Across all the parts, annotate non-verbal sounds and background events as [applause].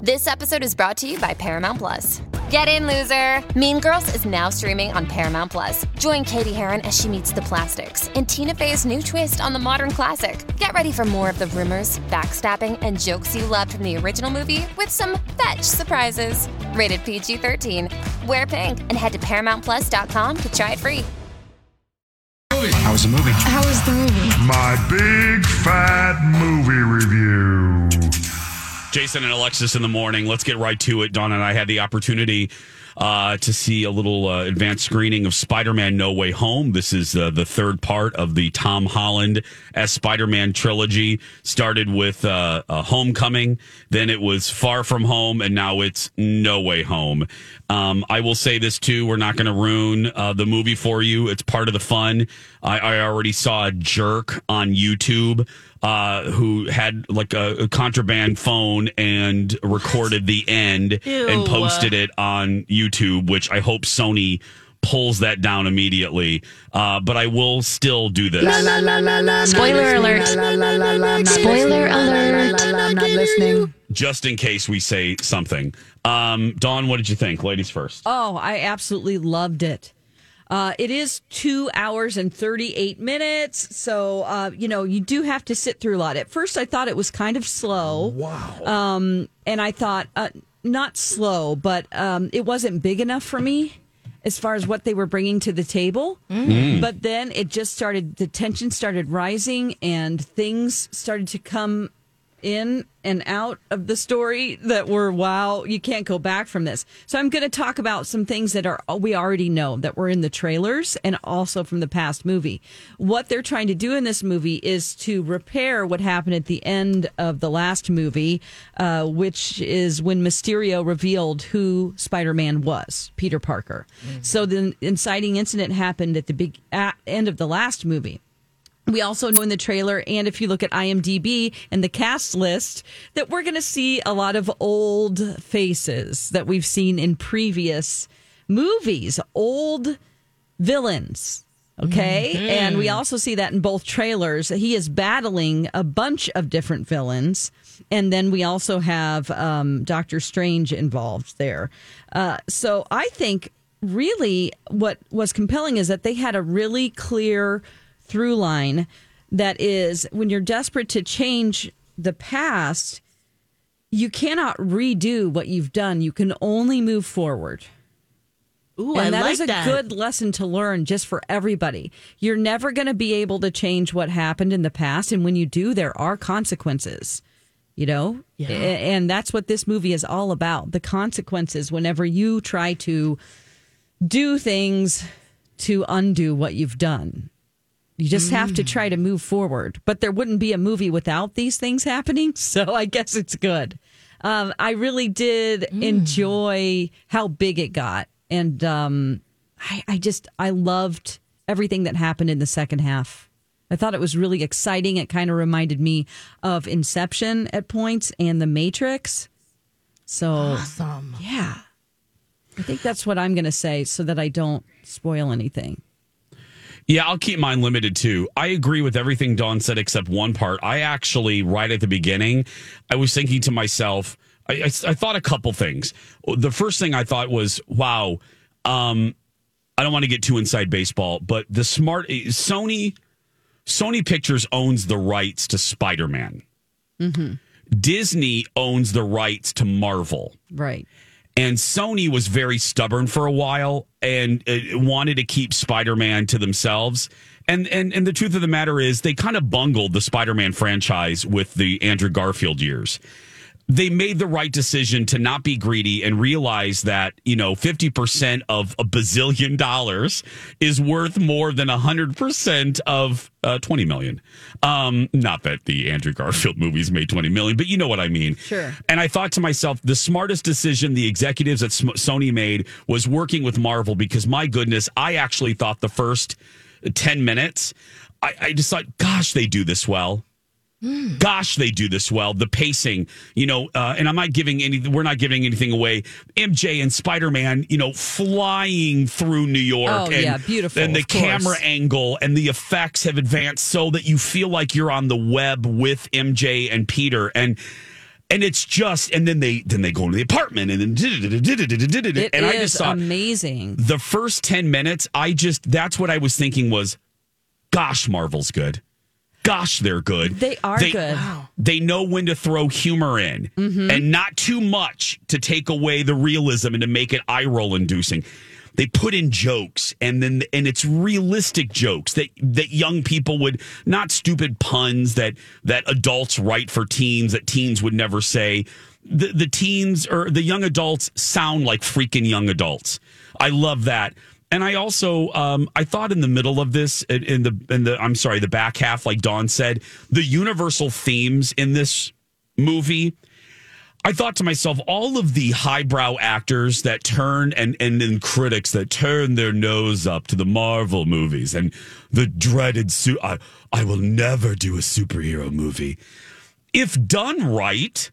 This episode is brought to you by Paramount Plus. Get in, loser! Mean Girls is now streaming on Paramount Plus. Join Cady Heron as she meets the plastics in Tina Fey's new twist on the modern classic. Get ready for more of the rumors, backstabbing, and jokes you loved from the original movie with some fetch surprises. Rated PG 13. Wear pink and head to ParamountPlus.com to try it free. How was the movie? How was the movie? My big fat movie review. Jason and Alexis in the morning. Let's get right to it. Dawn and I had the opportunity uh, to see a little uh, advanced screening of Spider Man No Way Home. This is uh, the third part of the Tom Holland as Spider Man trilogy. Started with uh, Homecoming, then it was Far From Home, and now it's No Way Home. Um, I will say this too we're not going to ruin uh, the movie for you, it's part of the fun. I, I already saw a jerk on YouTube uh, who had like a, a, contraband phone and recorded the end Ew. and posted it on YouTube, which I hope Sony pulls that down immediately. Uh, but I will still do this. La, la, la, Spoiler alert. Spoiler alert. I'm not listening. Just in case we say something. Um, Dawn, what did you think? Ladies first. Oh, I absolutely loved it. Uh, it is two hours and 38 minutes. So, uh, you know, you do have to sit through a lot. At first, I thought it was kind of slow. Wow. Um, and I thought, uh, not slow, but um, it wasn't big enough for me as far as what they were bringing to the table. But then it just started, the tension started rising and things started to come in and out of the story that were wow you can't go back from this. So i'm going to talk about some things that are we already know that were in the trailers and also from the past movie. What they're trying to do in this movie is to repair what happened at the end of the last movie uh, which is when mysterio revealed who spider-man was peter parker. So the inciting incident happened at the big at end of the last movie we also know in the trailer, and if you look at IMDb and the cast list, that we're going to see a lot of old faces that we've seen in previous movies, old villains. Okay. And we also see that in both trailers. He is battling a bunch of different villains. And then we also have um, Doctor Strange involved there. Uh, so I think really what was compelling is that they had a really clear through line that is when you're desperate to change the past, you cannot redo what you've done. You can only move forward. Ooh, and I that like is a that. good lesson to learn just for everybody. You're never going to be able to change what happened in the past. And when you do, there are consequences, you know? Yeah. And that's what this movie is all about the consequences whenever you try to do things to undo what you've done. You just have to try to move forward. But there wouldn't be a movie without these things happening. [laughs] So I guess it's good. Um, I really did enjoy how big it got. And um, I, I just, I loved everything that happened in the second half. I thought it was really exciting. It kind of reminded me of Inception at points and The Matrix. So, Awesome. yeah. I think that's what I'm going to say so that I don't spoil anything. Yeah, I'll keep mine limited too. I agree with everything Dawn said except one part. I actually, right at the beginning, I was thinking to myself, I, I, I thought a couple things. The first thing I thought was, wow, um, I don't want to get too inside baseball, but the smart Sony Sony Pictures owns the rights to Spider Man. Disney owns the rights to Marvel. Right. And Sony was very stubborn for a while and uh, wanted to keep Spider-Man to themselves. And and and the truth of the matter is they kind of bungled the Spider-Man franchise with the Andrew Garfield years. They made the right decision to not be greedy and realize that, you know, 50% of a bazillion dollars is worth more than 100% of uh, 20 million. Um, not that the Andrew Garfield [laughs] movies made 20 million, but you know what I mean. Sure. And I thought to myself, the smartest decision the executives at Sony made was working with Marvel because my goodness, I actually thought the first 10 minutes, I, I just thought, gosh, they do this well. Gosh, they do this well. The pacing, you know, uh, and I'm not giving any. We're not giving anything away. MJ and Spider Man, you know, flying through New York. Oh, and, yeah, beautiful, And the camera angle and the effects have advanced so that you feel like you're on the web with MJ and Peter. And and it's just, and then they then they go into the apartment, and then It and I just thought amazing. the first 10 minutes, I just, that's what I was thinking was, gosh, Marvel's good. Gosh, they're good. They are they, good. They know when to throw humor in Mm-hmm. and not too much to take away the realism and to make it eye roll inducing. They put in jokes and then and it's realistic jokes that that young people would not stupid puns that that adults write for teens that teens would never say. The the teens or the young adults sound like freaking young adults. I love that. And I also, um, I thought in the middle of this, in the, in the, I'm sorry, the back half, like Dawn said, the universal themes in this movie. I thought to myself, all of the highbrow actors that turn and and then critics that turn their nose up to the Marvel movies and the dreaded suit. I, I will never do a superhero movie. If done right,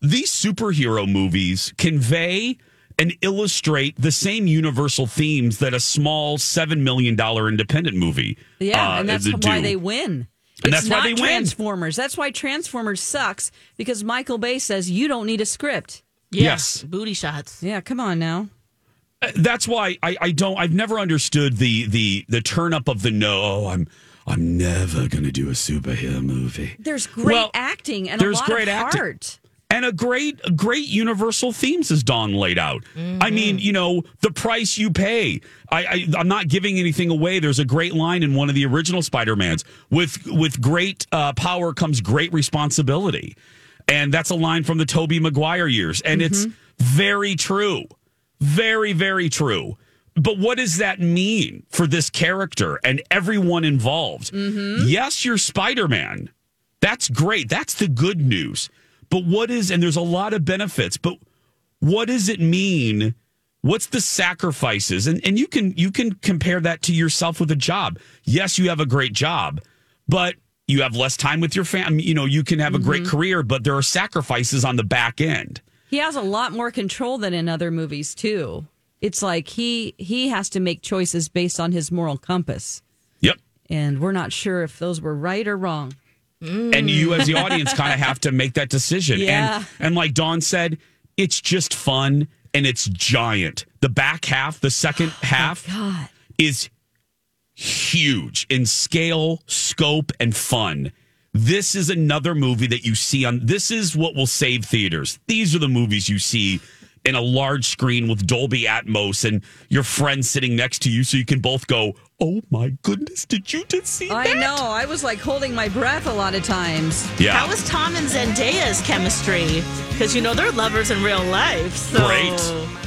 these superhero movies convey and illustrate the same universal themes that a small seven million dollar independent movie. Yeah, uh, and that's do. why they win. And it's that's why not they win. Transformers. That's why Transformers sucks because Michael Bay says you don't need a script. Yeah, Yes. Booty shots. Yeah, come on now. that's why I, I don't I've never understood the the the turn up of the no. Oh, I'm I'm never gonna do a superhero movie. There's great Well, acting and there's a lot great of acting. heart. And a great great universal themes as Dawn laid out. I mm-hmm. mean, you know, the price you pay. I, I I'm not giving anything away. There's a great line in one of the original Spider-Mans. With with great uh, power comes great responsibility. And that's a line from the Tobey Maguire years. And it's mm-hmm. very true. Very, very true. But what does that mean for this character and everyone involved? Mm-hmm. Yes, you're Spider Man. That's great. That's the good news. But what is, and there's a lot of benefits, but what does it mean? What's the sacrifices? And, and you can, you can compare that to yourself with a job. Yes, you have a great job, but you have less time with your family. You know, you can have a great mm-hmm. career, but there are sacrifices on the back end. He has a lot more control than in other movies too. It's like he he has to make choices based on his moral compass, Yep. and we're not sure if those were right or wrong. And you as the audience mm. kind of have to make that decision. Yeah. and and like dawn said it's just fun and it's giant. The back half the second [gasps] oh half is huge in scale scope and fun. This is another movie that you see on this is what will save theaters. These are the movies you see in a large screen with Dolby Atmos and your friend sitting next to you so you can both go, Oh my goodness, did you just see that? I that? know. I was like holding my breath a lot of times. Yeah. How was Tom and Zendaya's chemistry? Because you know they're lovers in real life. So. Great.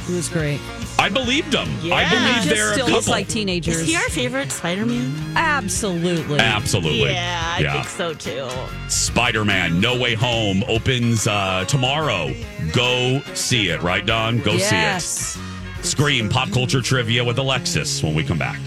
It was great. I believed them. I Yeah. believe Just they're a still couple. looks like teenagers. Is he our favorite Spider-Man? Absolutely. Absolutely. Yeah, I think so too. Spider Man No Way Home opens uh, tomorrow. Go see it, right, Dawn? Go yes. see it. Scream pop culture trivia with Alexis when we come back.